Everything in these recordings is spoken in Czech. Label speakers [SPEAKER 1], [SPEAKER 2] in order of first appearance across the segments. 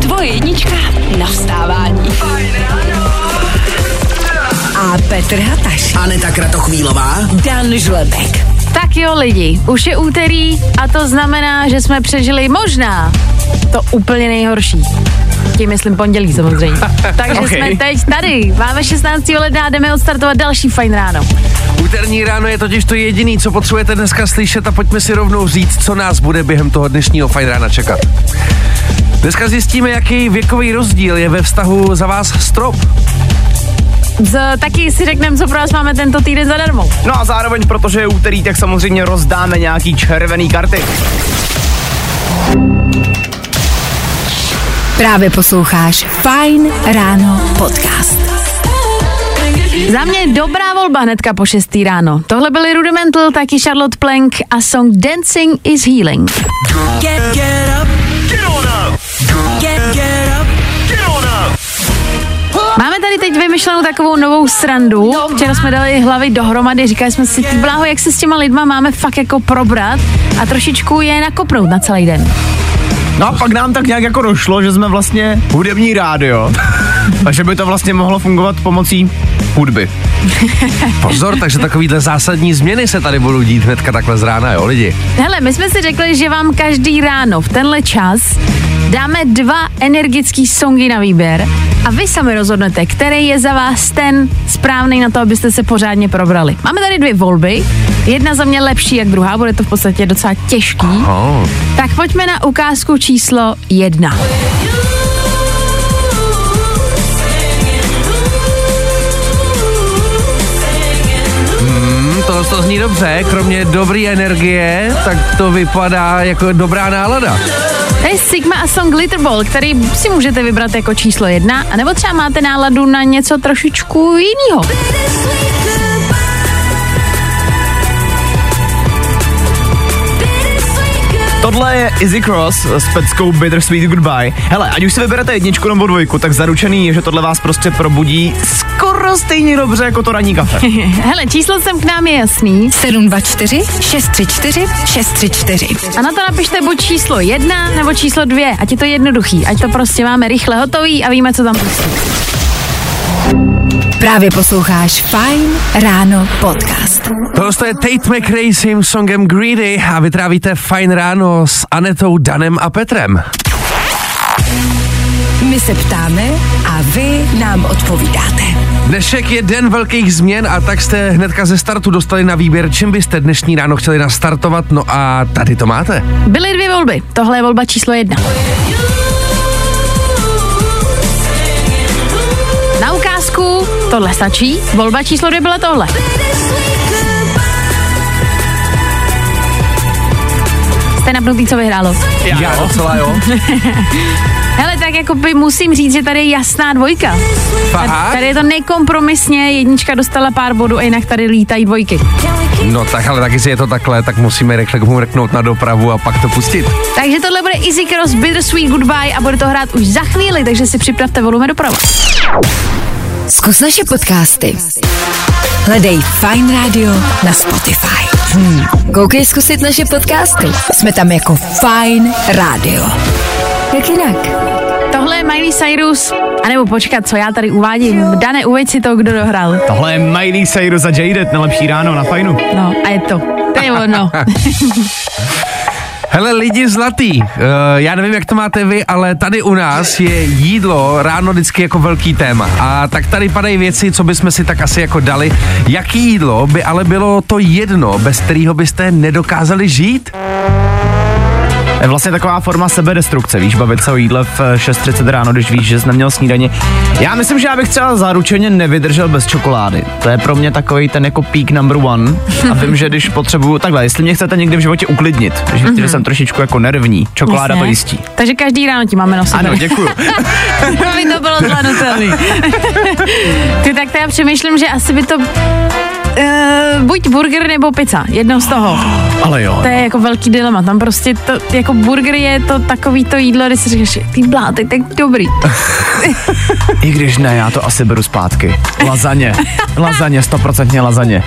[SPEAKER 1] Tvoje jednička na vstávání. A Petr Hataš.
[SPEAKER 2] Aneta Kratochvílová.
[SPEAKER 1] Dan Žlebek.
[SPEAKER 3] Tak jo lidi, už je úterý a to znamená, že jsme přežili možná to úplně nejhorší. Tím myslím pondělí samozřejmě. Takže
[SPEAKER 4] Okay.
[SPEAKER 3] jsme teď tady. Máme 16. ledna a jdeme odstartovat další fajn ráno.
[SPEAKER 4] Úterní ráno je totiž to jediný, co potřebujete dneska slyšet a pojďme si rovnou říct, co nás bude během toho dnešního fajn rána čekat. Dneska zjistíme, jaký věkový rozdíl je ve vztahu za vás strop.
[SPEAKER 3] Z, taky si řekneme, co pro vás máme tento týden zadarmo.
[SPEAKER 5] No a zároveň, protože je úterý, tak samozřejmě rozdáme nějaký červený karty.
[SPEAKER 1] Právě posloucháš Fajn ráno podcast.
[SPEAKER 3] Za mě dobrá volba hnedka po 6. ráno. Tohle byly Rudimental, taky Charlotte Plank a song Dancing is Healing. Máme tady teď vymyšlenou takovou novou srandu. Včera jsme dali hlavy dohromady, říkali jsme si, ty bláho, jak se s těma lidma máme fakt jako probrat a trošičku je nakopnout na celý den.
[SPEAKER 5] No a pak nám tak nějak jako došlo, že jsme vlastně hudební rádio. A že by to vlastně mohlo fungovat pomocí hudby.
[SPEAKER 4] Pozor, takže takovýhle zásadní změny se tady budou dít hnedka takhle z rána, jo lidi.
[SPEAKER 3] Hele, my jsme si řekli, že vám každý ráno v tenhle čas dáme dva energický songy na výběr a vy sami rozhodnete, který je za vás ten správný na to, abyste se pořádně probrali. Máme tady dvě volby, jedna za mě lepší jak druhá, bude to v podstatě docela těžký.
[SPEAKER 4] Oh.
[SPEAKER 3] Tak pojďme na ukázku číslo jedna.
[SPEAKER 4] Zní dobře, kromě dobré energie, tak to vypadá jako dobrá nálada.
[SPEAKER 3] To je Sigma a song Glitterball, který si můžete vybrat jako číslo jedna, anebo třeba máte náladu na něco trošičku jiného.
[SPEAKER 5] Tohle je Easy Cross s peckou Bittersweet Goodbye. Hele, ať už si vyberete jedničku nebo dvojku, tak zaručený je, že tohle vás prostě probudí skoro stejně dobře jako to ranní kafe.
[SPEAKER 3] Hele, číslo sem k nám je jasný.
[SPEAKER 1] 724 634 634.
[SPEAKER 3] A na to napište buď číslo jedna nebo číslo dvě, ať je to jednoduchý, ať to prostě máme rychle hotový a víme, co tam pustit.
[SPEAKER 1] Právě posloucháš Fajn ráno podcast.
[SPEAKER 4] Tohle to je Tate McRae s tím songem Greedy a vytrávíte fajn ráno s Anetou, Danem a Petrem.
[SPEAKER 1] My se ptáme a vy nám odpovídáte.
[SPEAKER 4] Dnešek je den velkých změn a tak jste hnedka ze startu dostali na výběr, čím byste dnešní ráno chtěli nastartovat, no a tady to máte.
[SPEAKER 3] Byly dvě volby, tohle je volba číslo jedna. Na ukázku tohle stačí, volba číslo dvě byla tohle. Jste napnutý, co vyhrálo.
[SPEAKER 4] Já docela jo.
[SPEAKER 3] Hele, tak jako by musím říct, že tady je jasná dvojka.
[SPEAKER 4] Fakt?
[SPEAKER 3] Tady je to nekompromisně, jednička dostala pár bodů a jinak tady lítají dvojky.
[SPEAKER 4] No tak ale taky, jestli je to takhle, tak musíme rychle mrknout na dopravu a pak to pustit.
[SPEAKER 3] Takže tohle bude Easy Cross Bittersweet Goodbye a bude to hrát už za chvíli, takže si připravte volume doprava.
[SPEAKER 1] Zkus naše podcasty. Hledej Fine Radio na Spotify. Hmm. Koukej zkusit naše podcasty. Jsme tam jako Fine Radio. Jak jinak?
[SPEAKER 3] Tohle je Miley Cyrus, anebo počkat, co já tady uvádím. Dane, uveď si to, kdo dohrál.
[SPEAKER 5] Tohle je Miley Cyrus a Jaded na lepší ráno na fajnu.
[SPEAKER 3] No, a je to. To je ono.
[SPEAKER 4] Hele lidi zlatý, uh, já nevím, jak to máte vy, ale tady u nás je jídlo ráno vždycky jako velký téma. A tak tady padají věci, co bychom si tak asi jako dali. Jaký jídlo by ale bylo to jedno, bez kterého byste nedokázali žít?
[SPEAKER 5] Je vlastně taková forma sebedestrukce, víš, bavit se o jídle v 6.30 ráno, když víš, že jsi neměl snídaně. Já myslím, že já bych třeba zaručeně nevydržel bez čokolády. To je pro mě takový ten jako peak number one. A vím, že když potřebuju, takhle, jestli mě chcete někdy v životě uklidnit, když víte, že jsem trošičku jako nervní, čokoláda to jistí.
[SPEAKER 3] Takže každý ráno ti máme nosit.
[SPEAKER 5] Ano, děkuju.
[SPEAKER 3] Aby to bylo zvládnutelný. Ty tak to já přemýšlím, že asi by to Uh, buď burger nebo pizza, jedno z toho.
[SPEAKER 5] Ale jo.
[SPEAKER 3] To je jako velký dilema. Tam prostě to, jako burger je to takový to jídlo, kde si říkáš, ty bláty, tak dobrý.
[SPEAKER 5] I když ne, já to asi beru zpátky. Lazaně. Lazaně, stoprocentně lazaně.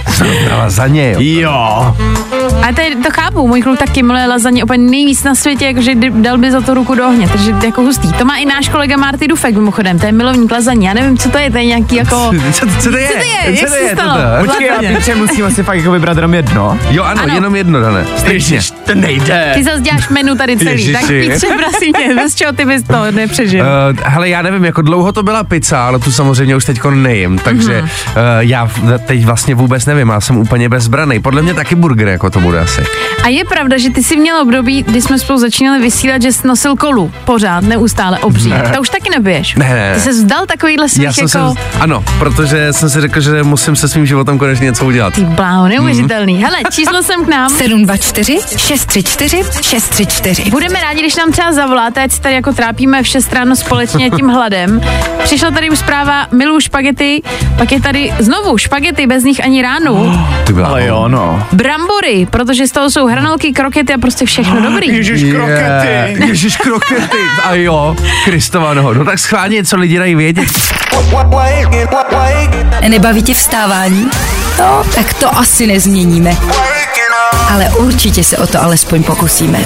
[SPEAKER 4] Lazaně, jo.
[SPEAKER 5] Jo.
[SPEAKER 3] A to, je, to chápu, můj kluk taky miluje lazaně úplně nejvíc na světě, jakože dal by za to ruku do ohně, takže jako hustý. To má i náš kolega Marty Dufek mimochodem, to je milovník lazaně. Já nevím, co to je, to je nějaký jako...
[SPEAKER 4] Co, co to je?
[SPEAKER 3] Co to je? Jak
[SPEAKER 4] Co
[SPEAKER 3] se stalo?
[SPEAKER 4] toto?
[SPEAKER 5] Počkej, já
[SPEAKER 3] Lazaně.
[SPEAKER 5] Petře, musím asi fakt jako vybrat jenom jedno.
[SPEAKER 4] Jo, ano,
[SPEAKER 3] Ano.
[SPEAKER 4] jenom jedno, Dané. Stričně.
[SPEAKER 5] to nejde.
[SPEAKER 3] Ty zase děláš menu tady celý,
[SPEAKER 4] Ježiši.
[SPEAKER 3] tak Pítře, prosím tě, bez čeho ty bys to nepřežil.
[SPEAKER 4] Uh, hele, já nevím, jako dlouho to byla pizza, ale tu samozřejmě už teď nejím, takže uh, já teď vlastně vůbec nevím, já jsem úplně bezbraný. Podle mě taky burger, jako to bude asi.
[SPEAKER 3] A je pravda, že ty jsi měl období, kdy jsme spolu začínali vysílat, že jsi nosil kolu pořád, neustále obří.
[SPEAKER 4] Ne.
[SPEAKER 3] To už taky nebiješ.
[SPEAKER 4] Ne, ne,
[SPEAKER 3] Ty jsi vzdal takovýhle svých
[SPEAKER 4] Já jsem
[SPEAKER 3] jako...
[SPEAKER 4] se, ano, protože jsem si řekl, že musím se svým životem konečně něco udělat.
[SPEAKER 3] Ty bláho, neuvěřitelný. Hele, číslo jsem k nám.
[SPEAKER 1] 724 634 634.
[SPEAKER 3] Budeme rádi, když nám třeba zavoláte, ať se tady jako trápíme v 6 ráno společně tím hladem. Přišla tady už zpráva, miluju špagety, pak je tady znovu špagety, bez nich ani ránu.
[SPEAKER 4] Ty byla,
[SPEAKER 5] Ale jo, no.
[SPEAKER 3] Brambory, protože z toho jsou hranolky, krokety a prostě všechno dobrý.
[SPEAKER 5] Ježiš, krokety.
[SPEAKER 4] Ježiš, krokety. A jo, Kristova noho. No tak schválně, co lidi dají vědět.
[SPEAKER 1] Nebaví tě vstávání? No, tak to asi nezměníme. Ale určitě se o to alespoň pokusíme.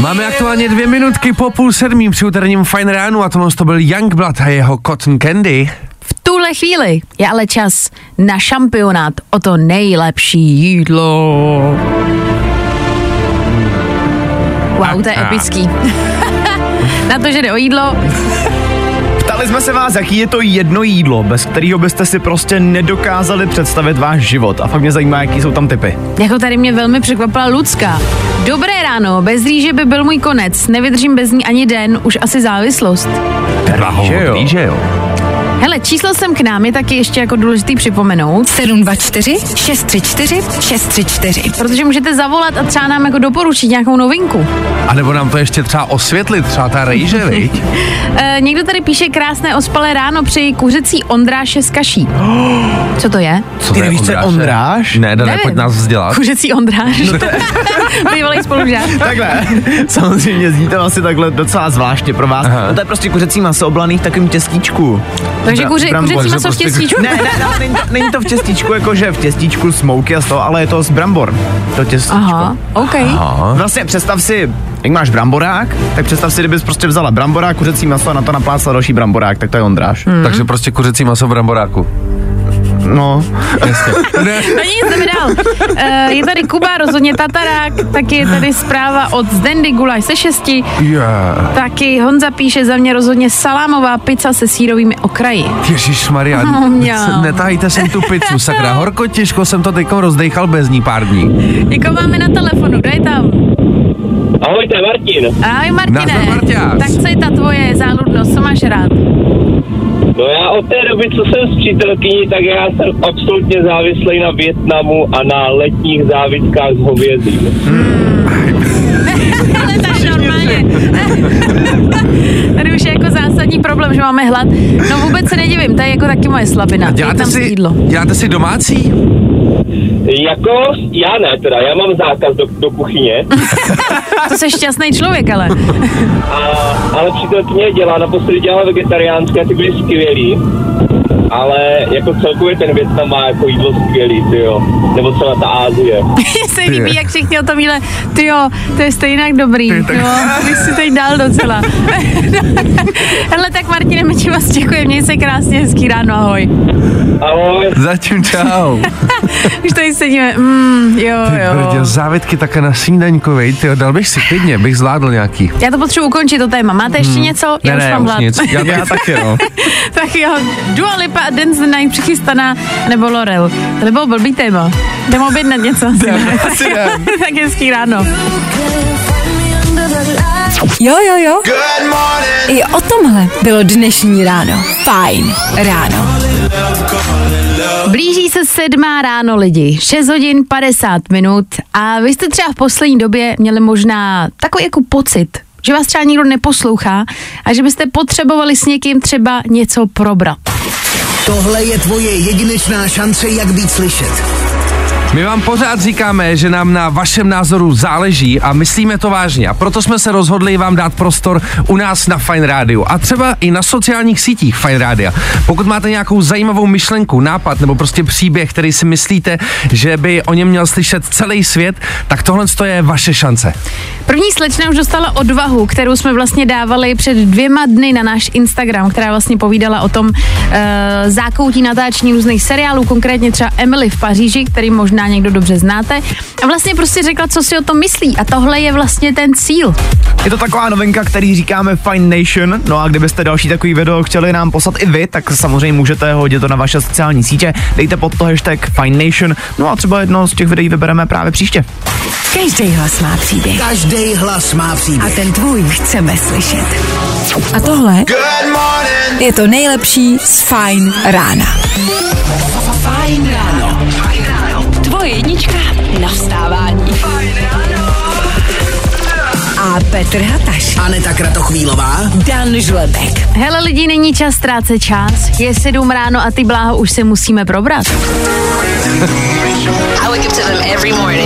[SPEAKER 4] Máme aktuálně dvě minutky po půl sedmým při úterním Fine ránu a tohle to byl Youngblood a jeho Cotton Candy.
[SPEAKER 3] V tuhle chvíli je ale čas na šampionát o to nejlepší jídlo. Wow, to je epický. na to, že jde o jídlo,
[SPEAKER 5] Ptali jsme se vás, jaký je to jedno jídlo, bez kterého byste si prostě nedokázali představit váš život. A fakt mě zajímá, jaký jsou tam typy.
[SPEAKER 3] Jako tady mě velmi překvapila Lucka. Dobré ráno, bez rýže by byl můj konec. Nevydržím bez ní ani den, už asi závislost.
[SPEAKER 5] Že jo?
[SPEAKER 4] Víš, že jo?
[SPEAKER 3] Hele, číslo sem k nám je taky ještě jako důležitý připomenout,
[SPEAKER 1] 724 634 634.
[SPEAKER 3] protože můžete zavolat a třeba nám jako doporučit nějakou novinku.
[SPEAKER 4] A nebo nám to ještě třeba osvětlit, třeba ta rejže, viď?
[SPEAKER 3] E, někdo tady píše krásné ospalé ráno při kuřecí ondráše s kaší. Co to je?
[SPEAKER 4] Co
[SPEAKER 5] Ty
[SPEAKER 4] to je
[SPEAKER 5] nevíš, co je ondráž?
[SPEAKER 4] Ne, Dané, pojď nás vzdělat.
[SPEAKER 3] Kuřecí ondráž. No Bývalý spolužák.
[SPEAKER 5] Takhle, samozřejmě zní to asi takhle docela zvláštně pro vás.
[SPEAKER 4] Aha.
[SPEAKER 5] No to je prostě kuřecí maso oblaný v takovém těstíčku.
[SPEAKER 3] Takže
[SPEAKER 5] brambor.
[SPEAKER 3] kuřecí maso v
[SPEAKER 4] prostě-
[SPEAKER 3] těstíčku.
[SPEAKER 5] Ne, ne, ne, není, to, není to v těstíčku, jakože v těstíčku smouky a z toho, ale je to z brambor. To těstíčko.
[SPEAKER 3] Aha, OK.
[SPEAKER 4] Aha.
[SPEAKER 5] Vlastně představ si, jak máš bramborák, tak představ si, kdybys prostě vzala bramborák, kuřecí maso a na to naplácla další bramborák, tak to je ondráž.
[SPEAKER 3] Hmm.
[SPEAKER 4] Takže prostě kuřecí maso v bramboráku.
[SPEAKER 5] No,
[SPEAKER 4] Jasně. ne.
[SPEAKER 3] No nic, jdeme dál. Uh, je tady Kuba, rozhodně Tatarák, taky je tady zpráva od Zdendy Gulaj se šesti,
[SPEAKER 4] Yeah.
[SPEAKER 3] taky Honza píše za mě rozhodně salámová pizza se sírovými okraji.
[SPEAKER 4] Ježíš Maria,
[SPEAKER 3] No, mňau.
[SPEAKER 4] netahejte sem tu pizzu, sakra. Horko těžko jsem to teď rozdejchal bez ní pár dní.
[SPEAKER 3] Jako máme na telefonu, dej tam.
[SPEAKER 2] Ahojte, Martin.
[SPEAKER 3] Ahoj Martine.
[SPEAKER 4] Nazdar.
[SPEAKER 3] Tak co je ta tvoje záludnost, co máš rád?
[SPEAKER 2] No já od té doby, co jsem s přítelkyní, tak já jsem absolutně závislý na Větnamu a na letních závitkách.
[SPEAKER 3] Ale to Tady už je jako zásadní problém, že máme hlad. No vůbec se nedivím, to je jako taky moje slabina. Je
[SPEAKER 4] Děláte
[SPEAKER 3] tam
[SPEAKER 4] si,
[SPEAKER 3] jídlo.
[SPEAKER 4] děláte si domácí?
[SPEAKER 2] Jako, já ne teda, já mám zákaz do, do kuchyně,
[SPEAKER 3] To jsi šťastný člověk, ale.
[SPEAKER 2] a, ale přítelkyně dělá, naposledy dělala vegetariánské a ty byly skvělý. Ale jako celkově ten Větnam má jako jídlo skvělý, ty jo. Nebo celá ta Ázie.
[SPEAKER 3] Mně se líbí, jak všichni o tom jíle. Ty jo, to je stejně dobrý. Jo, bych si teď dal docela. Hele, tak Martine, my ti vás děkujeme, měj se krásně, hezký ráno, ahoj.
[SPEAKER 2] Ahoj.
[SPEAKER 4] Zatím čau.
[SPEAKER 3] Už tady sedíme, mm, jo,
[SPEAKER 4] Brdě,
[SPEAKER 3] jo.
[SPEAKER 4] závitky také na snídaňku, vej, tyjo, dal bych si klidně, bych zvládl nějaký.
[SPEAKER 3] Já to potřebuji ukončit, to téma. Máte ještě něco? Já
[SPEAKER 4] Hmm. ne,
[SPEAKER 3] už
[SPEAKER 4] ne,
[SPEAKER 3] mám
[SPEAKER 4] už
[SPEAKER 3] hlad.
[SPEAKER 4] nic. Já,
[SPEAKER 5] já taky, no.
[SPEAKER 3] tak jo, Dua Lipa a Dance the Night přichystaná, nebo Lorel. To by bylo blbý téma. Jdeme objednat něco. asi ne?
[SPEAKER 5] asi
[SPEAKER 3] tak hezký ráno.
[SPEAKER 1] Jo, jo, jo. I o tomhle bylo dnešní ráno. Fajn ráno.
[SPEAKER 3] Blíží se sedmá ráno lidi, 6 hodin 50 minut a vy jste třeba v poslední době měli možná takový jako pocit, že vás třeba nikdo neposlouchá a že byste potřebovali s někým třeba něco probrat.
[SPEAKER 6] Tohle je tvoje jedinečná šance, jak být slyšet.
[SPEAKER 4] My vám pořád říkáme, že nám na vašem názoru záleží a myslíme to vážně. A proto jsme se rozhodli vám dát prostor u nás na Fine Radio a třeba i na sociálních sítích Fine Radio. Pokud máte nějakou zajímavou myšlenku, nápad nebo prostě příběh, který si myslíte, že by o něm měl slyšet celý svět, tak tohle je vaše šance.
[SPEAKER 3] První slečna už dostala odvahu, kterou jsme vlastně dávali před dvěma dny na náš Instagram, která vlastně povídala o tom uh, zákoutí natáčení různých seriálů, konkrétně třeba Emily v Paříži, který možná někdo dobře znáte. A vlastně prostě řekla, co si o tom myslí. A tohle je vlastně ten cíl.
[SPEAKER 5] Je to taková novinka, který říkáme Fine Nation. No a kdybyste další takový video chtěli nám poslat i vy, tak samozřejmě můžete hodit to na vaše sociální sítě. Dejte pod to hashtag Fine Nation. No a třeba jedno z těch videí vybereme právě příště.
[SPEAKER 1] Každý hlas má příběh.
[SPEAKER 6] Každý hlas má
[SPEAKER 1] A
[SPEAKER 6] příběh.
[SPEAKER 1] ten tvůj chceme slyšet. A tohle je to nejlepší z Fine rána. Fine ráno. Tvoje jednička na vstávání. A Petr Hataš.
[SPEAKER 6] Aneta Kratochvílová.
[SPEAKER 1] Dan Žlebek.
[SPEAKER 3] Hele lidi, není čas ztrácet čas. Je sedm ráno a ty bláho už se musíme probrat.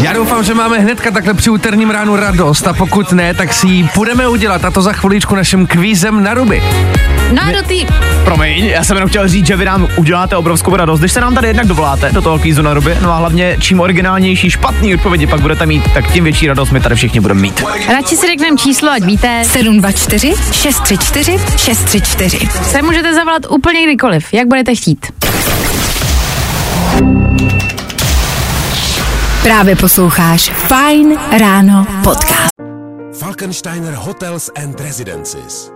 [SPEAKER 4] Já doufám, že máme hnedka takhle při úterním ránu radost a pokud ne, tak si ji budeme udělat a to za chviličku naším kvízem na ruby.
[SPEAKER 3] No a do té
[SPEAKER 5] Promiň, já jsem jenom chtěl říct, že vy nám uděláte obrovskou radost, když se nám tady jednak dovoláte do toho kvízu na ruby. No a hlavně, čím originálnější špatný odpovědi pak budete mít, tak tím větší radost my tady všichni budeme mít.
[SPEAKER 3] radši si řekneme číslo, ať víte.
[SPEAKER 1] 724 634 634.
[SPEAKER 3] Se můžete zavolat úplně kdykoliv, jak budete chtít.
[SPEAKER 1] Právě posloucháš Fine ráno podcast.
[SPEAKER 7] Falkensteiner Hotels and Residences.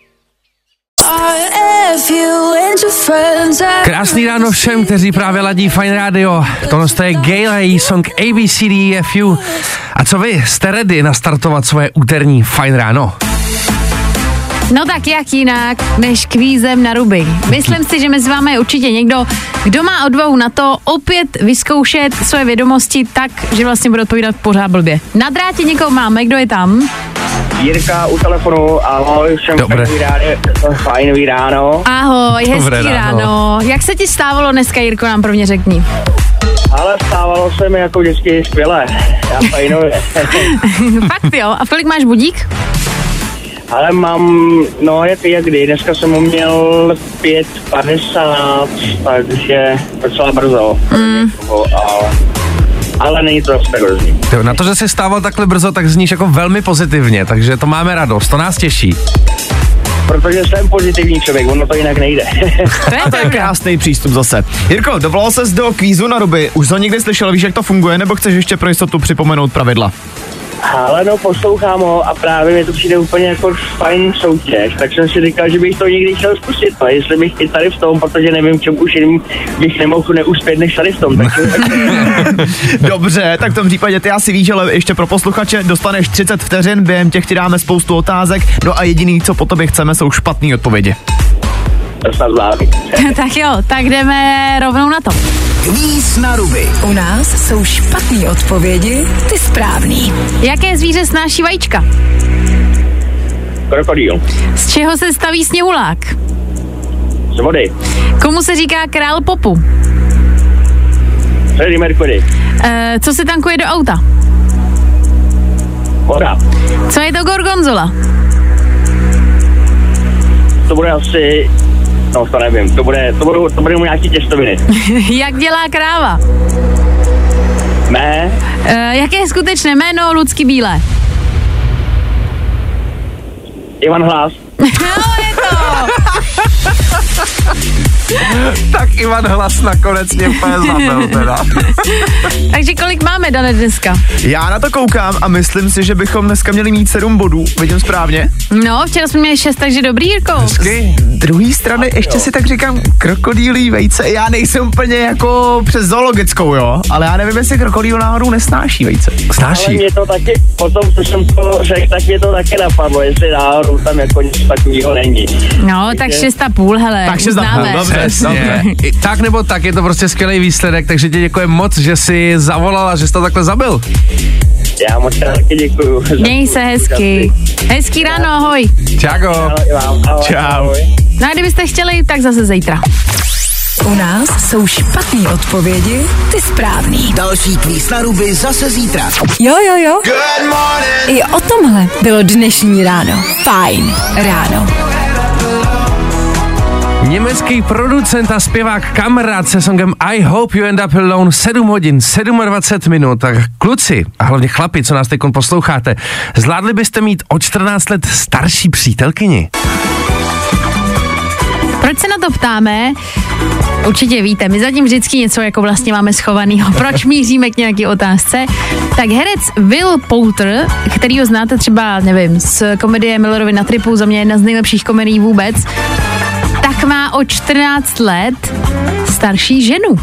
[SPEAKER 4] Krásný ráno všem, kteří právě ladí Fine Radio. Tohle je Gail a její song ABCDEFU. A co vy, jste ready nastartovat svoje úterní Fine ráno?
[SPEAKER 3] No tak jak jinak, než kvízem na ruby. Myslím si, že mezi vámi je určitě někdo, kdo má odvahu na to opět vyzkoušet své vědomosti tak, že vlastně bude odpovídat pořád blbě. Na drátě někoho máme, kdo je tam?
[SPEAKER 8] Jirka u telefonu, ahoj, všem
[SPEAKER 4] Dobré.
[SPEAKER 8] ráno, fajnový ráno.
[SPEAKER 3] Ahoj,
[SPEAKER 4] Dobré
[SPEAKER 3] hezký
[SPEAKER 4] ráno.
[SPEAKER 3] ráno. Jak se ti stávalo dneska, Jirko, nám prvně řekni.
[SPEAKER 8] Ale stávalo se mi jako vždycky skvěle. Já fajnově.
[SPEAKER 3] Fakt jo, a v kolik máš budík?
[SPEAKER 8] Ale mám, no jak, jak kdy, dneska jsem ho měl 5.50, takže docela brzo. Mm. Ale, ale není to zase tak hrozný.
[SPEAKER 4] Jo, na to, že jsi stával takhle brzo, tak zníš jako velmi pozitivně, takže to máme radost, to nás těší.
[SPEAKER 8] Protože jsem pozitivní člověk, ono to jinak nejde.
[SPEAKER 3] To je
[SPEAKER 5] A to je krásný přístup zase. Jirko, dovolal ses do kvízu na ruby. Už jsi ho někdy slyšel, víš, jak to funguje, nebo chceš ještě pro jistotu připomenout pravidla?
[SPEAKER 8] Ale no, poslouchám ho a právě mi to přijde úplně jako fajn soutěž, tak jsem si říkal, že bych to někdy chtěl zkusit, no, jestli bych i tady v tom, protože nevím, čemu už jiným bych nemohl neuspět než tady v tom. Tak,
[SPEAKER 5] Dobře, tak v tom případě ty asi víš, ale ještě pro posluchače dostaneš 30 vteřin, během těch ti dáme spoustu otázek, no a jediný, co po tobě chceme, jsou špatné odpovědi.
[SPEAKER 8] to snad zvládnu.
[SPEAKER 3] tak jo, tak jdeme rovnou na to.
[SPEAKER 6] Kvíz na ruby.
[SPEAKER 1] U nás jsou špatné odpovědi, ty správný.
[SPEAKER 3] Jaké zvíře snáší vajíčka?
[SPEAKER 8] Krokodýl.
[SPEAKER 3] Z čeho se staví sněhulák?
[SPEAKER 8] Z vody.
[SPEAKER 3] Komu se říká král popu?
[SPEAKER 8] Freddie Mercury.
[SPEAKER 3] E, co se tankuje do auta?
[SPEAKER 8] Voda.
[SPEAKER 3] Co je to gorgonzola?
[SPEAKER 8] To bude asi... No, to nevím. To bude, to budou, to budou nějaký těstoviny.
[SPEAKER 3] Jak dělá kráva?
[SPEAKER 8] Mé,
[SPEAKER 3] E, jaké je skutečné jméno Lucky Bílé?
[SPEAKER 8] Ivan Hlas.
[SPEAKER 3] No, je to.
[SPEAKER 4] tak Ivan Hlas nakonec mě úplně zabil teda.
[SPEAKER 3] Takže kolik máme, Dane, dneska?
[SPEAKER 5] Já na to koukám a myslím si, že bychom dneska měli mít 7 bodů. Vidím správně?
[SPEAKER 3] No, včera jsme měli 6, takže dobrý, Jirko.
[SPEAKER 4] Hezky.
[SPEAKER 5] druhé strany ještě si tak říkám krokodýlí vejce. Já nejsem úplně jako přes zoologickou, jo, ale já nevím, jestli krokodýl náhodou nesnáší vejce.
[SPEAKER 2] Ale
[SPEAKER 4] Snáší.
[SPEAKER 2] mě to taky, potom, co jsem to řekl, tak mě to taky napadlo, jestli náhodou tam jako něco takového není.
[SPEAKER 3] No, tak 6,5, hele,
[SPEAKER 5] Tak půl,
[SPEAKER 3] uznáme.
[SPEAKER 5] dobře.
[SPEAKER 4] Přesně. I tak nebo tak, je to prostě skvělý výsledek, takže ti děkuji moc, že jsi zavolala, že jsi to takhle zabil.
[SPEAKER 2] Já moc taky děkuju. za
[SPEAKER 3] Měj se hezky. Hezký ráno, ahoj.
[SPEAKER 4] Čago.
[SPEAKER 2] Ahoj. Ahoj,
[SPEAKER 5] Čau.
[SPEAKER 3] No a kdybyste chtěli, tak zase zítra.
[SPEAKER 1] U nás jsou špatné odpovědi, ty správný.
[SPEAKER 6] Další kvíz na ruby zase zítra.
[SPEAKER 1] Jo, jo, jo. I o tomhle bylo dnešní ráno. Fajn ráno.
[SPEAKER 4] Německý producent a zpěvák Kamarád se songem I Hope You End Up Alone 7 hodin, 27 minut. Tak kluci a hlavně chlapi, co nás teď posloucháte, zvládli byste mít o 14 let starší přítelkyni?
[SPEAKER 3] Proč se na to ptáme? Určitě víte, my zatím vždycky něco jako vlastně máme schovanýho. Proč míříme k nějaké otázce? Tak herec Will Poulter, který ho znáte třeba, nevím, z komedie Millerovi na tripu, za mě jedna z nejlepších komedií vůbec, tak má o 14 let starší ženu.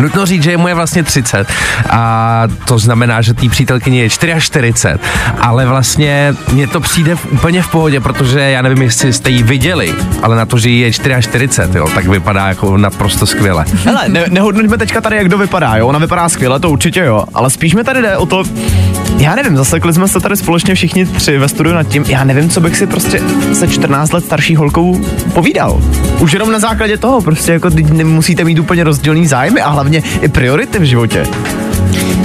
[SPEAKER 4] Nutno říct, že je moje vlastně 30 a to znamená, že tý přítelkyně je 44, ale vlastně mně to přijde v, úplně v pohodě, protože já nevím, jestli jste ji viděli, ale na to, že jí je 44, jo, tak vypadá jako naprosto skvěle.
[SPEAKER 5] Hele, ne, nehodnoťme teďka tady, jak kdo vypadá, jo? Ona vypadá skvěle, to určitě jo, ale spíš mi tady jde o to, já nevím, zasekli jsme se tady společně všichni tři ve studiu nad tím, já nevím, co bych si prostě se 14 let starší holkou povídal. Už jenom na základě toho, prostě jako nemusíte mít úplně rozdílný zájmy a hlavně i priority v životě.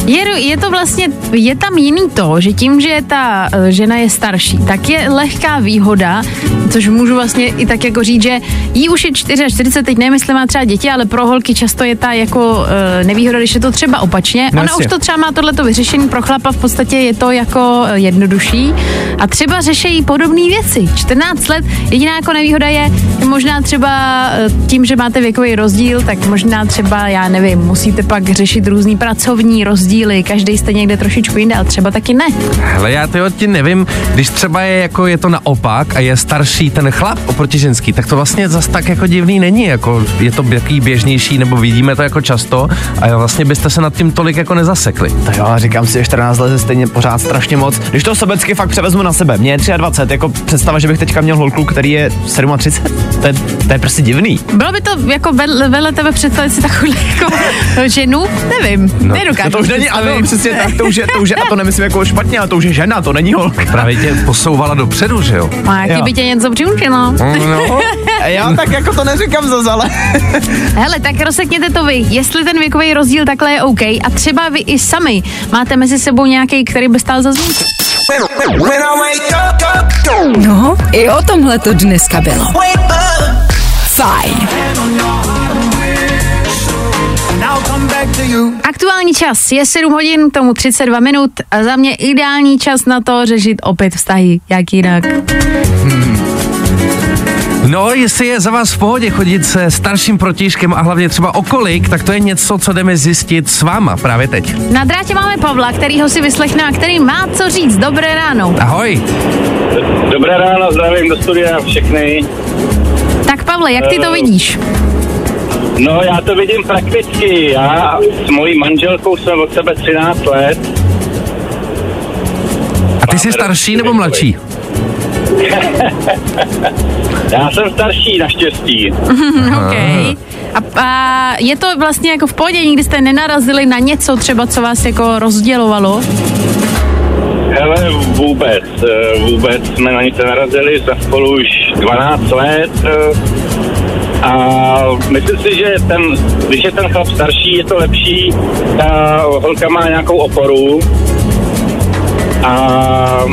[SPEAKER 3] Je, je to vlastně, je tam jiný to, že tím, že ta eh, žena je starší, tak je lehká výhoda, což můžu vlastně i tak jako říct, že jí už je 44, teď nevím, jestli má třeba děti, ale pro holky často je ta jako eh, nevýhoda, když je to třeba opačně.
[SPEAKER 5] No
[SPEAKER 3] Ona
[SPEAKER 5] jasně.
[SPEAKER 3] už to třeba má tohleto vyřešení, pro chlapa v podstatě je to jako eh, jednodušší a třeba řeší podobné věci. 14 let, jediná jako nevýhoda je možná třeba eh, tím, že máte věkový rozdíl, tak možná třeba, já nevím, musíte pak řešit různý pracovní rozdíly, každý jste někde trošičku jinde, ale třeba taky ne.
[SPEAKER 4] Hele, já to ti nevím, když třeba je jako je to naopak a je starší ten chlap oproti ženský, tak to vlastně zas tak jako divný není, jako je to jaký běžnější, nebo vidíme to jako často a vlastně byste se nad tím tolik jako nezasekli.
[SPEAKER 5] To jo, říkám si, že 14 let je stejně pořád strašně moc. Když to sobecky fakt převezmu na sebe, mě je 23, jako představa, že bych teďka měl holku, který je 37, to je, to je prostě divný.
[SPEAKER 3] Bylo by to jako vedle, vedle tebe představit si takovou jako ženu? Nevím, no, nedokážu.
[SPEAKER 5] No to už není, ano,
[SPEAKER 3] představit.
[SPEAKER 5] přesně tak, to už je, to už je, a to nemyslím jako špatně, ale to už je žena, to není holka.
[SPEAKER 4] Právě tě posouvala dopředu, že jo?
[SPEAKER 3] A jaký by tě něco přiučilo?
[SPEAKER 4] No,
[SPEAKER 5] Já tak jako to neříkám zase, ale...
[SPEAKER 3] Hele, tak rozsekněte to vy, jestli ten věkový rozdíl takhle je OK a třeba vy i sami máte mezi sebou nějaký, který by stál za zmínku.
[SPEAKER 1] No, i o tomhle to dneska bylo. Fajn.
[SPEAKER 3] Aktuální čas je 7 hodin, tomu 32 minut a za mě ideální čas na to řešit opět vztahy, jak jinak.
[SPEAKER 4] No, jestli je za vás v pohodě chodit se starším protižkem a hlavně třeba okolik, tak to je něco, co jdeme zjistit s váma právě teď.
[SPEAKER 3] Na drátě máme Pavla, kterýho si vyslechne a který má co říct. Dobré ráno.
[SPEAKER 4] Ahoj.
[SPEAKER 2] Dobré ráno, zdravím do studia všechny.
[SPEAKER 3] Tak Pavle, jak ty to vidíš?
[SPEAKER 2] No, já to vidím prakticky. Já s mojí manželkou jsem od sebe 13 let.
[SPEAKER 4] A ty jsi starší nebo mladší?
[SPEAKER 2] Já jsem starší, naštěstí.
[SPEAKER 3] OK. A, a je to vlastně jako v pohodě, nikdy jste nenarazili na něco třeba, co vás jako rozdělovalo?
[SPEAKER 2] Hele, vůbec, eh, vůbec jsme na nic narazili, jsme spolu už 12 let eh, a myslím si, že ten, když je ten chlap starší, je to lepší, ta holka má nějakou oporu a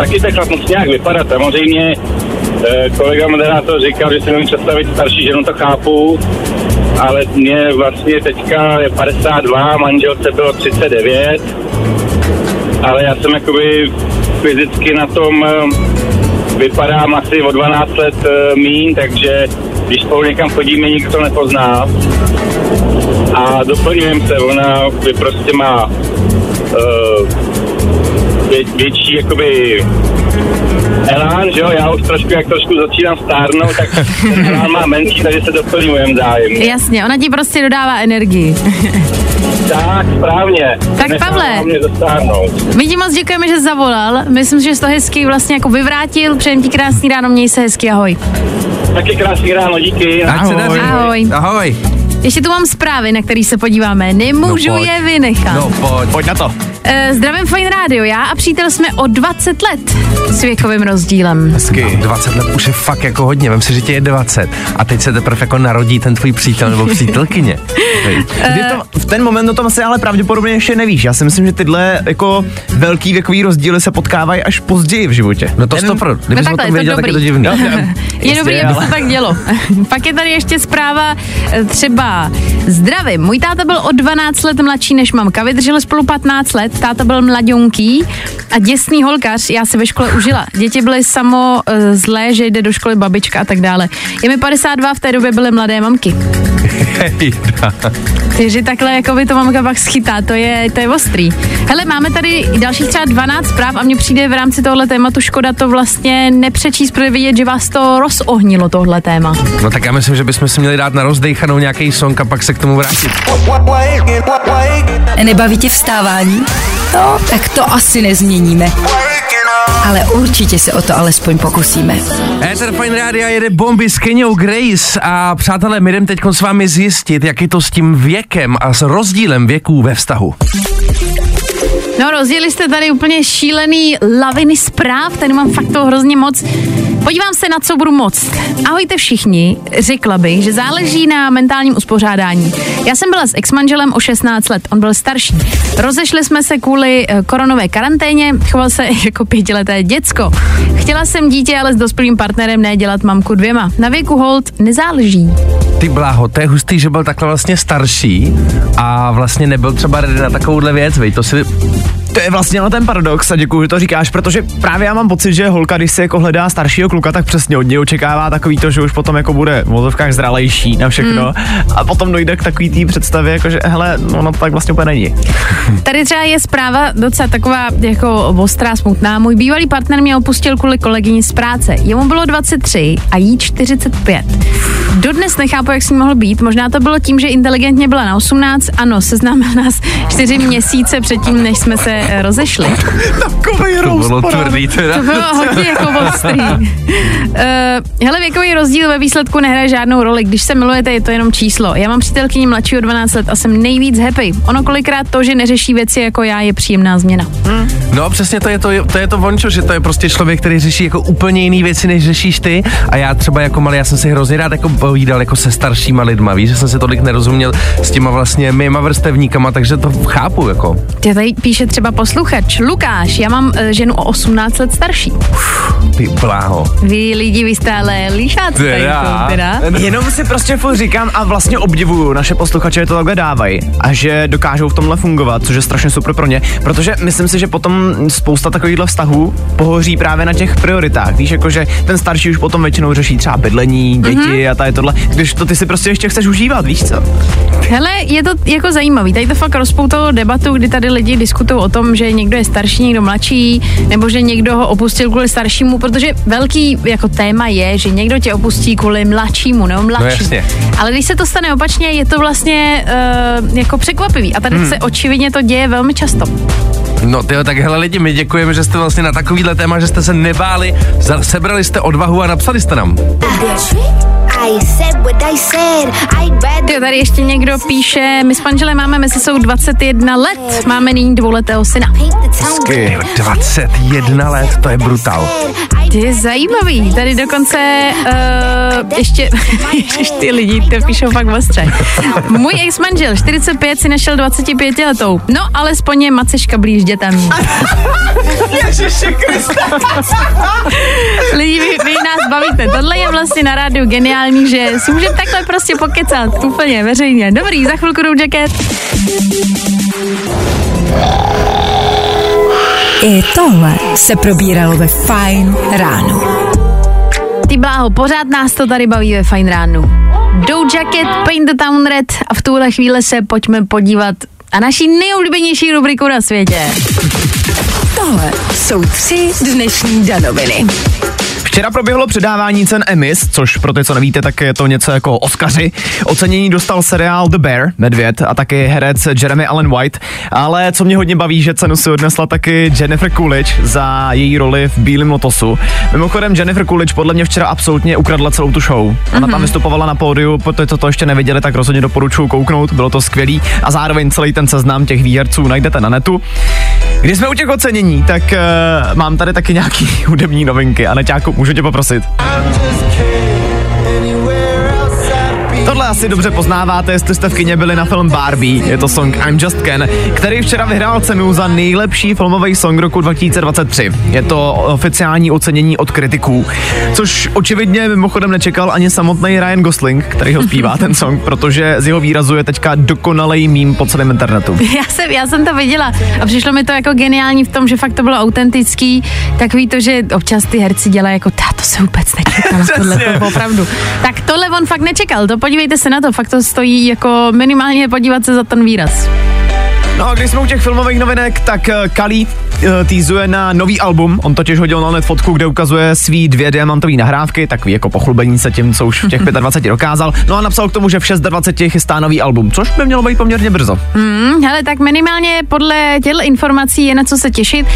[SPEAKER 2] taky ten chlap musí nějak vypadat. Samozřejmě eh, kolega moderátor říkal, že si nemůžu představit starší ženu, to chápu, ale mě vlastně teďka je 52, manželce bylo 39, ale já jsem jakoby fyzicky na tom eh, vypadám asi o 12 let eh, míň, takže když spolu někam chodíme, nikdo to nepozná. A doplňujeme se, ona prostě má vě, větší jakoby elán, že jo, já už trošku, jak trošku začínám stárnout, tak elán má menší, takže se doplňujeme zájemně.
[SPEAKER 3] Jasně, ona ti prostě dodává energii.
[SPEAKER 2] Tak, správně.
[SPEAKER 3] Tak,
[SPEAKER 2] Nechávala
[SPEAKER 3] Pavle.
[SPEAKER 2] mě.
[SPEAKER 3] My ti moc děkujeme, že jsi zavolal. Myslím, že jsi to hezky vlastně jako vyvrátil. Přejem ti krásný ráno, měj se hezky, ahoj.
[SPEAKER 2] Taky krásný ráno, díky.
[SPEAKER 5] Ahoj.
[SPEAKER 4] daří.
[SPEAKER 3] Ahoj.
[SPEAKER 4] Ahoj.
[SPEAKER 3] Ještě tu mám zprávy, na který se podíváme. Nemůžu
[SPEAKER 4] No pojď.
[SPEAKER 3] je vynechat.
[SPEAKER 4] No pojď.
[SPEAKER 5] Pojď na to.
[SPEAKER 3] Eh, Zdravím Fine Radio, já a přítel jsme o 20 let s věkovým rozdílem.
[SPEAKER 5] Hezky.
[SPEAKER 4] 20 let už je fakt jako hodně, vem si, že tě je 20 a teď se teprve jako narodí ten tvůj přítel nebo přítelkyně.
[SPEAKER 5] Kdy to, v ten moment o tom asi ale pravděpodobně ještě nevíš. Já si myslím, že tyhle jako velký věkový rozdíly se potkávají až později v životě.
[SPEAKER 4] No to
[SPEAKER 5] Ten-
[SPEAKER 4] stopro, kdybys
[SPEAKER 3] No
[SPEAKER 4] o
[SPEAKER 3] takhle,
[SPEAKER 4] tom
[SPEAKER 3] je to
[SPEAKER 4] věděl, tak je to
[SPEAKER 3] dobrý.
[SPEAKER 4] divný.
[SPEAKER 5] Jo, jo.
[SPEAKER 3] Je
[SPEAKER 5] Jistě,
[SPEAKER 3] dobrý, aby se tak dělo. Pak je tady ještě zpráva eh, třeba zdravím. Můj táta byl o 12 let mladší než mamka, vydrželi spolu 15 let, táta byl mladionký a děsný holkař, já si ve škole užila. Děti byly samo eh, zlé, že jde do školy babička a tak dále. Je mi 52, v té době byly mladé mamky.
[SPEAKER 4] Hejda.
[SPEAKER 3] Takže takhle jako by to mamka pak schytá, to je, to je ostrý. Hele, máme tady dalších třeba 12 zpráv a mně přijde v rámci tohle tématu škoda to vlastně nepřečíst, protože vidět, že vás to rozohnilo tohle téma.
[SPEAKER 4] No tak já myslím, že bychom si měli dát na rozdejchanou nějaký song a pak se k tomu vrátit.
[SPEAKER 1] Nebaví tě vstávání? No, tak to asi nezměníme. Ale určitě se o to alespoň pokusíme.
[SPEAKER 4] Ether Fine Rádia jede bomby s Kenyou Grace a přátelé, my jdem teď s vámi zjistit, jak je to s tím věkem a s rozdílem věků ve vztahu.
[SPEAKER 3] No, rozjeli jste tady úplně šílený laviny zpráv, tady mám fakt toho hrozně moc. Podívám se, na co budu moc. Ahojte všichni, řekla bych, že záleží na mentálním uspořádání. Já jsem byla s exmanželem o 16 let, on byl starší. Rozešli jsme se kvůli eh, koronové karanténě, choval se jako pětileté děcko. Chtěla jsem dítě, ale s dospělým partnerem ne dělat mamku dvěma. Na věku hold nezáleží.
[SPEAKER 4] Ty bláho, to je hustý, že byl takhle vlastně starší a vlastně nebyl třeba na takovouhle věc, vej, to si...
[SPEAKER 5] To je vlastně ale ten paradox a děkuji, že to říkáš, protože právě já mám pocit, že holka, když si jako hledá staršího kluka, tak přesně od něj očekává takový to, že už potom jako bude v vozovkách zralejší na všechno mm. a potom dojde k takový té představě, jako že hele, no, no to tak vlastně úplně není.
[SPEAKER 3] Tady třeba je zpráva docela taková jako ostrá, smutná. Můj bývalý partner mě opustil kvůli kolegyni z práce. Jemu bylo 23 a jí 45. Dodnes nechápu, jak s ní mohl být. Možná to bylo tím, že inteligentně byla na 18. Ano, seznámil nás čtyři měsíce předtím, než jsme se eh, rozešli.
[SPEAKER 5] Takový
[SPEAKER 4] To bylo tvrdý teda.
[SPEAKER 3] To bylo hodně jako ostrý. Uh, hele, věkový rozdíl ve výsledku nehraje žádnou roli. Když se milujete, je to jenom číslo. Já mám přítelkyni mladší o 12 let a jsem nejvíc happy. Ono kolikrát to, že neřeší věci jako já, je příjemná změna.
[SPEAKER 4] No přesně to je to, to je to vončo, že to je prostě člověk, který řeší jako úplně jiný věci, než řešíš ty. A já třeba jako malý, já jsem si hrozně rád jako povídal jako se staršíma lidma, víš, že jsem se tolik nerozuměl s těma vlastně mýma vrstevníkama, takže to chápu jako.
[SPEAKER 3] Tě tady píše třeba posluchač. Lukáš, já mám uh, ženu o 18 let starší.
[SPEAKER 4] Ty bláho.
[SPEAKER 3] Vy lidi, vy stále líšáci.
[SPEAKER 4] Teda.
[SPEAKER 3] teda.
[SPEAKER 5] Jenom si prostě furt říkám a vlastně obdivuju naše posluchače, že to takhle dávají a že dokážou v tomhle fungovat, což je strašně super pro ně, protože myslím si, že potom spousta takovýchhle vztahů pohoří právě na těch prioritách. Víš, jako že ten starší už potom většinou řeší třeba bydlení, děti mm-hmm. a tady tohle, když to ty si prostě ještě chceš užívat, víš co?
[SPEAKER 3] Hele, je to jako zajímavý. Tady to fakt rozpoutalo debatu, kdy tady lidi diskutují o tom, že někdo je starší, někdo mladší, nebo že někdo ho opustil kvůli staršímu, protože velký jako téma je, že někdo tě opustí kvůli mladšímu nebo mladšímu.
[SPEAKER 4] jasně.
[SPEAKER 3] Ale když se to stane opačně, je to vlastně uh, jako překvapivý. A tady hmm. se očividně to děje velmi často.
[SPEAKER 4] No tyjo, tak hele lidi, my děkujeme, že jste vlastně na takovýhle téma, že jste se nebáli, sebrali jste odvahu a napsali jste nám.
[SPEAKER 9] I said what I said. I'd rather
[SPEAKER 3] Ty tady ještě někdo píše, my s manželem máme mezi sebou 21 let, máme nyní dvouletého syna.
[SPEAKER 4] Ty, 21 let, to je brutál.
[SPEAKER 3] To je zajímavý. Tady dokonce uh, ještě, ještě ty lidi to píšou fakt ostře. Můj ex-manžel, 45, si našel 25 letou. No, alespoň je maceška blíž dětem. Lidi, vy, vy nás bavíte. Tohle je vlastně na rádiu geniální, že si můžeme takhle prostě pokecat úplně veřejně. Dobrý, za chvilku jdou jacket.
[SPEAKER 1] I tohle se probíralo ve Fine ráno.
[SPEAKER 3] Ty bláho, pořád nás to tady baví ve Fine ránu. Doe Jacket, Paint the Town Red a v tuhle chvíli se pojďme podívat a naší nejoblíbenější rubriku na světě.
[SPEAKER 1] Tohle jsou tři dnešní danoviny.
[SPEAKER 5] Včera proběhlo předávání cen Emmys, což pro ty, co nevíte, tak je to něco jako Oscaři. Ocenění dostal seriál The Bear, Medvěd, a taky herec Jeremy Allen White. Ale co mě hodně baví, že cenu si odnesla taky Jennifer Coolidge za její roli v Bílém lotosu. Mimochodem Jennifer Coolidge podle mě včera absolutně ukradla celou tu show. Ona mm-hmm.
[SPEAKER 3] Mhm.
[SPEAKER 5] tam vystupovala na pódiu, protože co to ještě neviděli, tak rozhodně doporučuji kouknout, bylo to skvělý. A zároveň celý ten seznam těch výherců najdete na netu. Když jsme u těch ocenění, tak uh, mám tady taky nějaký hudební novinky. A Neťáku, můžu tě poprosit? Tohle asi dobře poznáváte, jestli jste v kině byli na film Barbie. Je to song I'm Just Ken, který včera vyhrál cenu za nejlepší filmový song roku 2023. Je to oficiální ocenění od kritiků, což očividně mimochodem nečekal ani samotný Ryan Gosling, který ho zpívá ten song, protože z jeho výrazu je teďka dokonalý mím po celém internetu.
[SPEAKER 3] Já jsem, já jsem to viděla a přišlo mi to jako geniální v tom, že fakt to bylo autentický. Takový to, že občas ty herci dělají jako, "Ta, to se vůbec nečekala, tohle to opravdu. Tak tohle on fakt nečekal, to podívejte se na to, fakt to stojí jako minimálně podívat se za ten výraz.
[SPEAKER 5] No a když jsme u těch filmových novinek, tak Kali uh, týzuje na nový album. On totiž hodil na net fotku, kde ukazuje svý dvě diamantové nahrávky, takový jako pochlubení se tím, co už v těch 25 dokázal. No a napsal k tomu, že v 26 chystá nový album, což by mělo být poměrně brzo.
[SPEAKER 3] Hmm, hele, tak minimálně podle těchto informací je na co se těšit.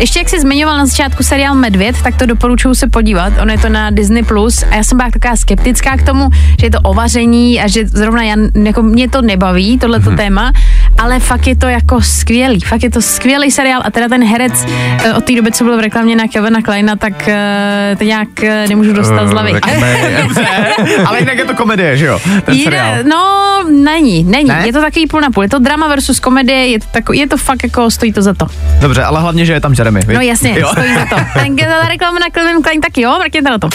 [SPEAKER 3] Ještě jak jsi zmiňoval na začátku seriál Medvěd, tak to doporučuji se podívat. Ono je to na Disney+. Plus a já jsem byla taková skeptická k tomu, že je to o vaření a že zrovna já, jako mě to nebaví, tohleto mm-hmm. téma, ale fakt je to jako skvělý. Fakt je to skvělý seriál a teda ten herec eh, od té doby, co byl v reklamě na Kevina Kleina, tak eh, to nějak eh, nemůžu dostat z hlavy.
[SPEAKER 5] Ale jinak je to komedie, že jo? Ten seriál.
[SPEAKER 3] No, není, není.
[SPEAKER 5] Ne?
[SPEAKER 3] Je to takový půl na půl. Je to drama versus komedie, je to, tako, je to fakt jako, stojí to za to.
[SPEAKER 5] Dobře, ale hlavně, že je tam Jeremy.
[SPEAKER 3] No jasně,
[SPEAKER 5] Jo.
[SPEAKER 3] stojí za to. Ten ta reklama na Kevin Klein taky, jo, mrkněte na to.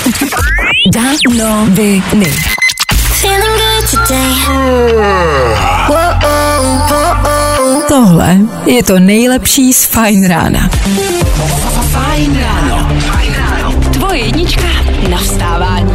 [SPEAKER 9] Feeling good today.
[SPEAKER 1] Tohle je to nejlepší z Fine rána.
[SPEAKER 10] Fajn ráno. Tvoje jednička na vstávání.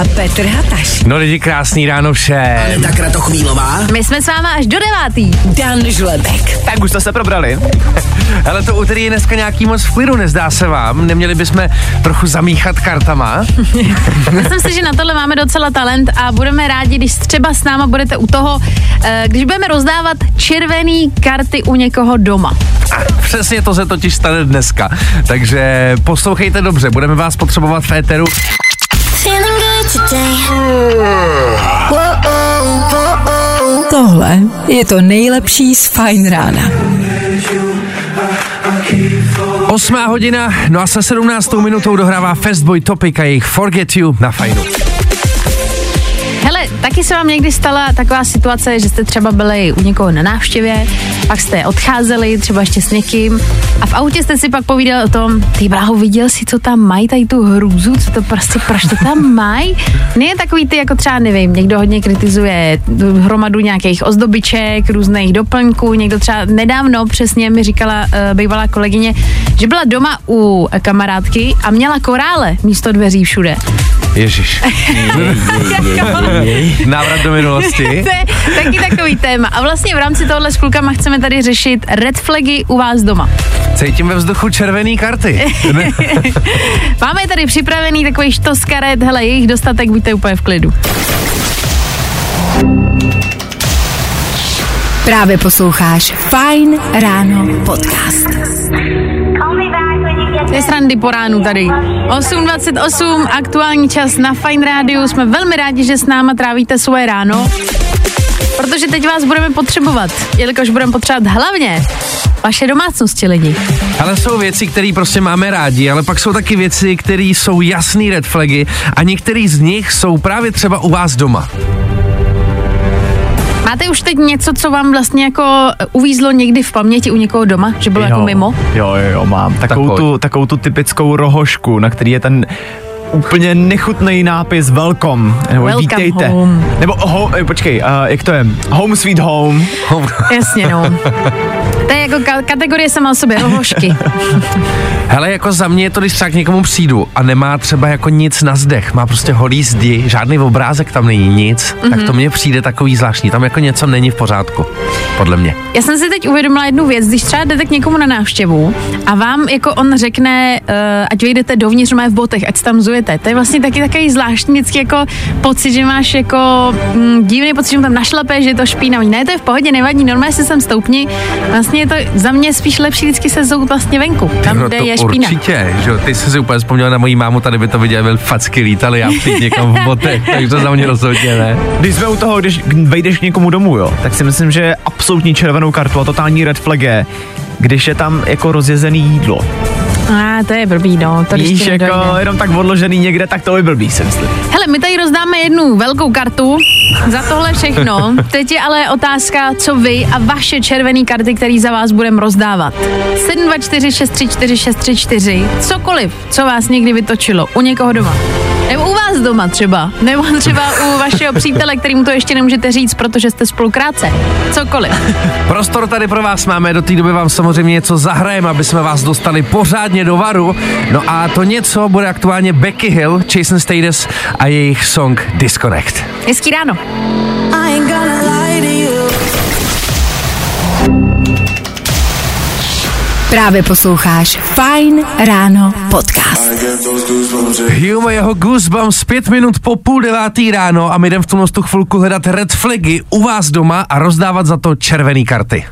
[SPEAKER 1] A Petr Hataš.
[SPEAKER 4] No lidi, krásný ráno všem.
[SPEAKER 6] Tak Kratochvílová.
[SPEAKER 3] My jsme s váma až do devátý.
[SPEAKER 1] Dan Žlebek.
[SPEAKER 5] Tak už jste se probrali.
[SPEAKER 4] Ale to úterý je dneska nějaký moc v klidu, nezdá se vám? Neměli bychom trochu zamíchat kartama?
[SPEAKER 3] Myslím si, že na tohle máme docela talent a budeme rádi, když třeba s náma budete u toho, eh, když budeme rozdávat červený karty u někoho doma.
[SPEAKER 4] Přesně to se totiž stane dneska. Takže poslouchejte dobře, budeme vás potřebovat v éteru.
[SPEAKER 9] Feeling good today.
[SPEAKER 1] Tohle je to nejlepší z Fine rána.
[SPEAKER 4] Osmá hodina, no a se 17. minutou dohrává Festboy Topic a jejich Forget You na fajnu.
[SPEAKER 3] Taky se vám někdy stala taková situace, že jste třeba byli u někoho na návštěvě, pak jste odcházeli třeba ještě s někým a v autě jste si pak povídali o tom, ty bráho, viděl si, co tam mají, tady tu hrůzu, co to prostě, proč to tam mají? Ne takový ty, jako třeba, nevím, někdo hodně kritizuje hromadu nějakých ozdobiček, různých doplňků, někdo třeba nedávno přesně mi říkala uh, bývalá kolegyně, že byla doma u kamarádky a měla korále místo dveří všude.
[SPEAKER 4] Ježíš. Návrat do minulosti.
[SPEAKER 3] to je taky takový téma. A vlastně v rámci tohohle s klukama chceme tady řešit red flagy u vás doma.
[SPEAKER 4] Cítím ve vzduchu červený karty.
[SPEAKER 3] Máme tady připravený takový štos karet, hele, je jich dostatek, buďte úplně v klidu.
[SPEAKER 1] Právě posloucháš Fine ráno podcast.
[SPEAKER 3] To je srandy po ránu tady. 8.28, aktuální čas na Fine Rádiu. Jsme velmi rádi, že s náma trávíte svoje ráno, protože teď vás budeme potřebovat, jelikož budeme potřebovat hlavně vaše domácnosti lidi.
[SPEAKER 4] Ale jsou věci, které prostě máme rádi, ale pak jsou taky věci, které jsou jasný red flagy a některý z nich jsou právě třeba u vás doma.
[SPEAKER 3] Máte už teď něco, co vám vlastně jako uvízlo někdy v paměti u někoho doma, že bylo jako mimo?
[SPEAKER 5] Jo, jo, jo, mám. Takovou,
[SPEAKER 4] pojď.
[SPEAKER 5] tu, takovou tu typickou rohošku, na který je ten úplně nechutný nápis welcome, nebo
[SPEAKER 3] Welcome
[SPEAKER 5] vítejte.
[SPEAKER 3] home.
[SPEAKER 5] Nebo ho, eh, počkej, uh, jak to je? Home sweet home.
[SPEAKER 3] Jasně, no. To je jako ka- kategorie sama o sobě, hošky.
[SPEAKER 4] Hele, jako za mě je to, když třeba k někomu přijdu a nemá třeba jako nic na zdech, má prostě holý zdi, žádný obrázek tam není, nic, mm-hmm. tak to mně přijde takový zvláštní, tam jako něco není v pořádku, podle mě.
[SPEAKER 3] Já jsem si teď uvědomila jednu věc, když třeba jdete k někomu na návštěvu a vám jako on řekne, uh, ať vyjdete dovnitř, má v botech, ať se tam zujete. To je vlastně taky takový zvláštní vždycky jako pocit, že máš jako mm, divný pocit, že mu tam našlape, že je to špinavý. Ne, to je v pohodě, nevadí, normálně se sem stoupni. Vlastně je to za mě spíš lepší vždycky se zout vlastně venku, tam,
[SPEAKER 4] no
[SPEAKER 3] kde
[SPEAKER 4] to
[SPEAKER 3] je špína.
[SPEAKER 4] určitě, že ty jsi si úplně vzpomněl na moji mámu, tady by to viděl, byl facky lítali, já přijít někam v botech, takže to za mě rozhodně ne.
[SPEAKER 5] Když jsme u toho, když vejdeš k někomu domů, jo, tak si myslím, že absolutní červenou kartu a totální red flag je, když je tam jako rozjezený jídlo.
[SPEAKER 3] A to je blbý, no. To
[SPEAKER 5] Víš, jako
[SPEAKER 3] nedojde.
[SPEAKER 5] jenom tak odložený někde, tak to by blbý, si myslím.
[SPEAKER 3] Hele, my tady rozdáme jednu velkou kartu za tohle všechno. Teď je ale otázka, co vy a vaše červené karty, který za vás budeme rozdávat. 724 634 634 Cokoliv, co vás někdy vytočilo. U někoho doma. Nebo u vás doma třeba. Nebo třeba u vašeho přítele, kterýmu to ještě nemůžete říct, protože jste spolukrátce. Cokoliv.
[SPEAKER 4] Prostor tady pro vás máme, do té doby vám samozřejmě něco zahrajeme, aby jsme vás dostali pořádně do varu. No a to něco bude aktuálně Becky Hill, Jason Status a jejich song Disconnect.
[SPEAKER 3] Hezký ráno.
[SPEAKER 1] Právě posloucháš Fine Ráno podcast.
[SPEAKER 4] Hume jeho Goosebumps pět minut po půl devátý ráno a my jdem v tuhle tu chvilku hledat red flagy u vás doma a rozdávat za to červený karty.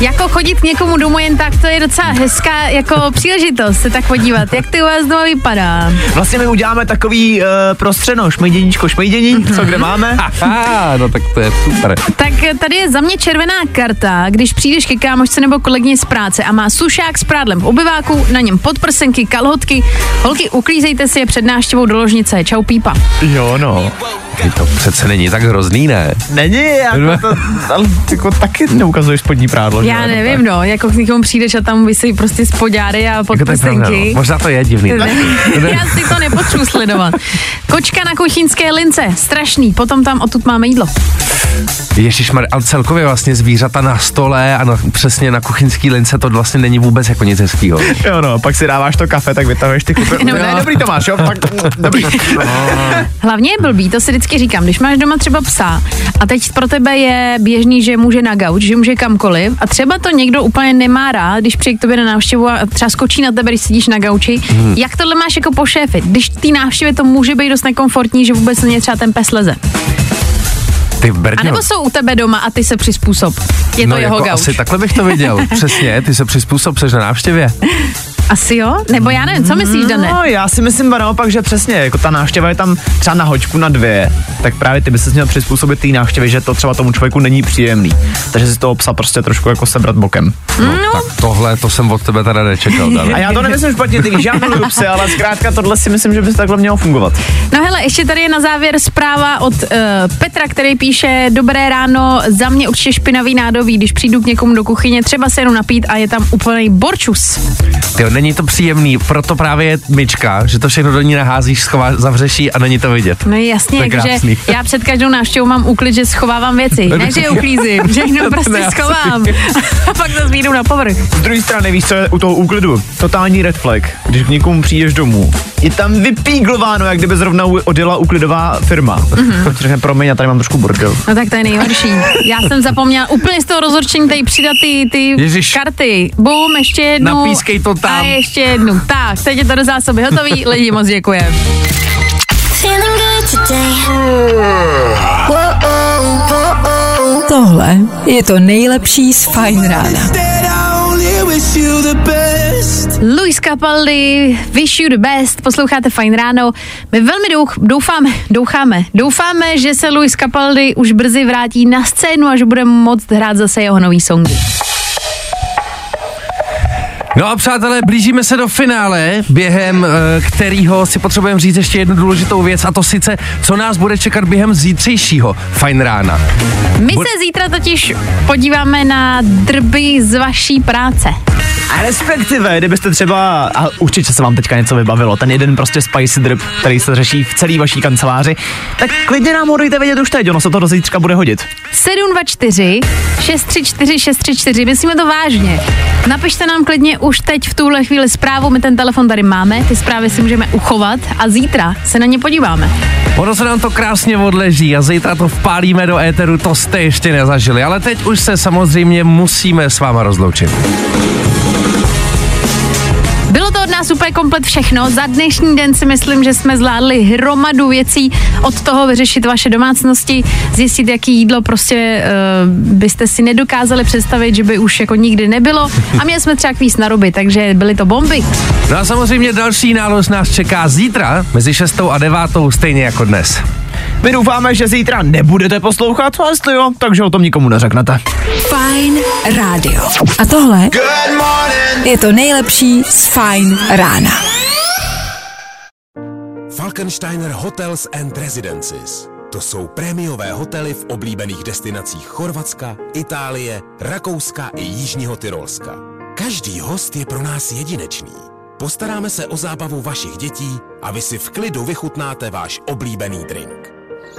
[SPEAKER 3] Jako chodit k někomu domů jen tak, to je docela hezká jako příležitost se tak podívat, jak ty u vás doma vypadá.
[SPEAKER 5] Vlastně my uděláme takový uh, prostřeno, šmejděníčko, šmejdění, co kde máme.
[SPEAKER 4] Aha, no tak to je super.
[SPEAKER 3] Tak tady je za mě červená karta, když přijdeš ke kámošce nebo kolegyni z práce a má sušák s prádlem v obyváku, na něm podprsenky, kalhotky. Holky, uklízejte si je před návštěvou do ložnice. Čau pípa.
[SPEAKER 5] Jo, no.
[SPEAKER 4] Ty to přece není tak hrozný, ne?
[SPEAKER 5] Není, jako to, ale jako taky neukazuješ spodní prádlo.
[SPEAKER 3] Já
[SPEAKER 5] jo,
[SPEAKER 3] nevím, no, jako k někomu přijdeš a tam vysí prostě spodňáry a
[SPEAKER 4] Jako to
[SPEAKER 3] podprsenky.
[SPEAKER 4] no. Možná to je divný.
[SPEAKER 3] Ne, Já si to nepotřebuji sledovat. Kočka na kuchyňské lince, strašný. Potom tam odtud máme jídlo.
[SPEAKER 4] Ježíš, ale celkově vlastně zvířata na stole a na, přesně na kuchyňský lince to vlastně není vůbec jako nic hezkýho.
[SPEAKER 5] Jo, no, pak si dáváš to kafe, tak vytahuješ ty kupy.
[SPEAKER 3] No,
[SPEAKER 5] No,
[SPEAKER 3] no.
[SPEAKER 5] dobrý Tomáš, jo, tak, dobrý.
[SPEAKER 3] Hlavně je blbý, to si vždycky říkám, když máš doma třeba psa a teď pro tebe je běžný, že může na gauč, že může kamkoliv a třeba to někdo úplně nemá rád, když přijde k tobě na návštěvu a třeba skočí na tebe, když sedíš na gauči. Hmm. Jak tohle máš jako po šéfi? Když ty návštěvě to může být dost nekomfortní, že vůbec na ně třeba ten pes leze.
[SPEAKER 4] Ty
[SPEAKER 3] A
[SPEAKER 4] Brďo,
[SPEAKER 3] nebo jsou u tebe doma a ty se přizpůsob. Je to
[SPEAKER 4] no
[SPEAKER 3] jeho
[SPEAKER 4] jako
[SPEAKER 3] gauč.
[SPEAKER 4] asi takhle bych to viděl. Přesně, ty se přizpůsob, seš na návštěvě.
[SPEAKER 3] Asi jo? Nebo já nevím, co myslíš, Dane?
[SPEAKER 5] No, já si myslím naopak, že přesně, jako ta návštěva je tam třeba na hoďku na dvě, tak právě ty bys se měl přizpůsobit té návštěvě, že to třeba tomu člověku není příjemný. Takže si toho psa prostě trošku jako sebrat bokem.
[SPEAKER 4] No, tak tohle, to jsem od tebe teda nečekal. Dan.
[SPEAKER 5] A já to nemyslím špatně, ty víš, já miluju psy, ale zkrátka tohle si myslím, že by to takhle mělo fungovat.
[SPEAKER 3] No hele, ještě tady je na závěr zpráva od uh, Petra, který píše Dobré ráno, za mě určitě špinavý nádobí, když přijdu k někomu do kuchyně, třeba se jenom napít a je tam úplný borčus.
[SPEAKER 4] Tyjo, není to příjemný, proto právě je myčka, že to všechno do ní naházíš, schová, zavřeš ji a není to vidět.
[SPEAKER 3] No jasně,
[SPEAKER 4] krásný.
[SPEAKER 3] já před každou návštěvou mám úklid, že schovávám věci. Ne, že je uklízím, všechno prostě
[SPEAKER 4] Ne,
[SPEAKER 3] schovám. A pak to zvídu na povrch.
[SPEAKER 5] Z druhé strany, víš, co je u toho úklidu? Totální red flag, když k někomu přijdeš domů. Je tam vypíglováno, jak kdyby zrovna odjela úklidová firma. Mm-hmm. Řekne, promiň, já tady mám trošku bordel.
[SPEAKER 3] No tak to je nejhorší. Já jsem zapomněla úplně z toho rozhorčení tady přidat ty, ty
[SPEAKER 4] Ježiš.
[SPEAKER 3] karty. Bum, ještě jednu.
[SPEAKER 4] Napískej to tam.
[SPEAKER 3] A ještě jednu. Tak, teď je to do zásoby hotový. Lidi moc děkujem.
[SPEAKER 1] Tohle je to nejlepší z Fine Rána.
[SPEAKER 3] Luis Capaldi, Wish You the Best, posloucháte Fajn ráno. My velmi douch, doufáme, doufáme, doufáme, že se Luis Capaldi už brzy vrátí na scénu a že budeme moct hrát zase jeho nový songy.
[SPEAKER 4] No a přátelé, blížíme se do finále, během eh, kterého si potřebujeme říct ještě jednu důležitou věc a to sice, co nás bude čekat během zítřejšího fajn rána.
[SPEAKER 3] My se zítra totiž podíváme na drby z vaší práce.
[SPEAKER 5] A respektive, kdybyste třeba, a určitě se vám teďka něco vybavilo, ten jeden prostě spicy drip, který se řeší v celé vaší kanceláři, tak klidně nám ho dejte vědět už teď, ono se to do zítřka bude hodit.
[SPEAKER 3] 724 634 634, myslíme to vážně. Napište nám klidně už teď v tuhle chvíli zprávu, my ten telefon tady máme, ty zprávy si můžeme uchovat a zítra se na ně podíváme.
[SPEAKER 4] Ono se nám to krásně odleží a zítra to vpálíme do éteru, to jste ještě nezažili, ale teď už se samozřejmě musíme s váma rozloučit.
[SPEAKER 3] Bylo to od nás úplně komplet všechno. Za dnešní den si myslím, že jsme zvládli hromadu věcí od toho vyřešit vaše domácnosti, zjistit, jaký jídlo prostě uh, byste si nedokázali představit, že by už jako nikdy nebylo. A měli jsme třeba kvíz na ruby, takže byly to bomby.
[SPEAKER 4] No a samozřejmě další nálož nás čeká zítra mezi 6 a 9 stejně jako dnes.
[SPEAKER 5] My doufáme, že zítra nebudete poslouchat, a jestli jo, takže o tom nikomu neřeknete.
[SPEAKER 1] Fajn rádio. A tohle je to nejlepší z Fajn rána.
[SPEAKER 7] Falkensteiner Hotels and Residences. To jsou prémiové hotely v oblíbených destinacích Chorvatska, Itálie, Rakouska i Jižního Tyrolska. Každý host je pro nás jedinečný. Postaráme se o zábavu vašich dětí a vy si v klidu vychutnáte váš oblíbený drink.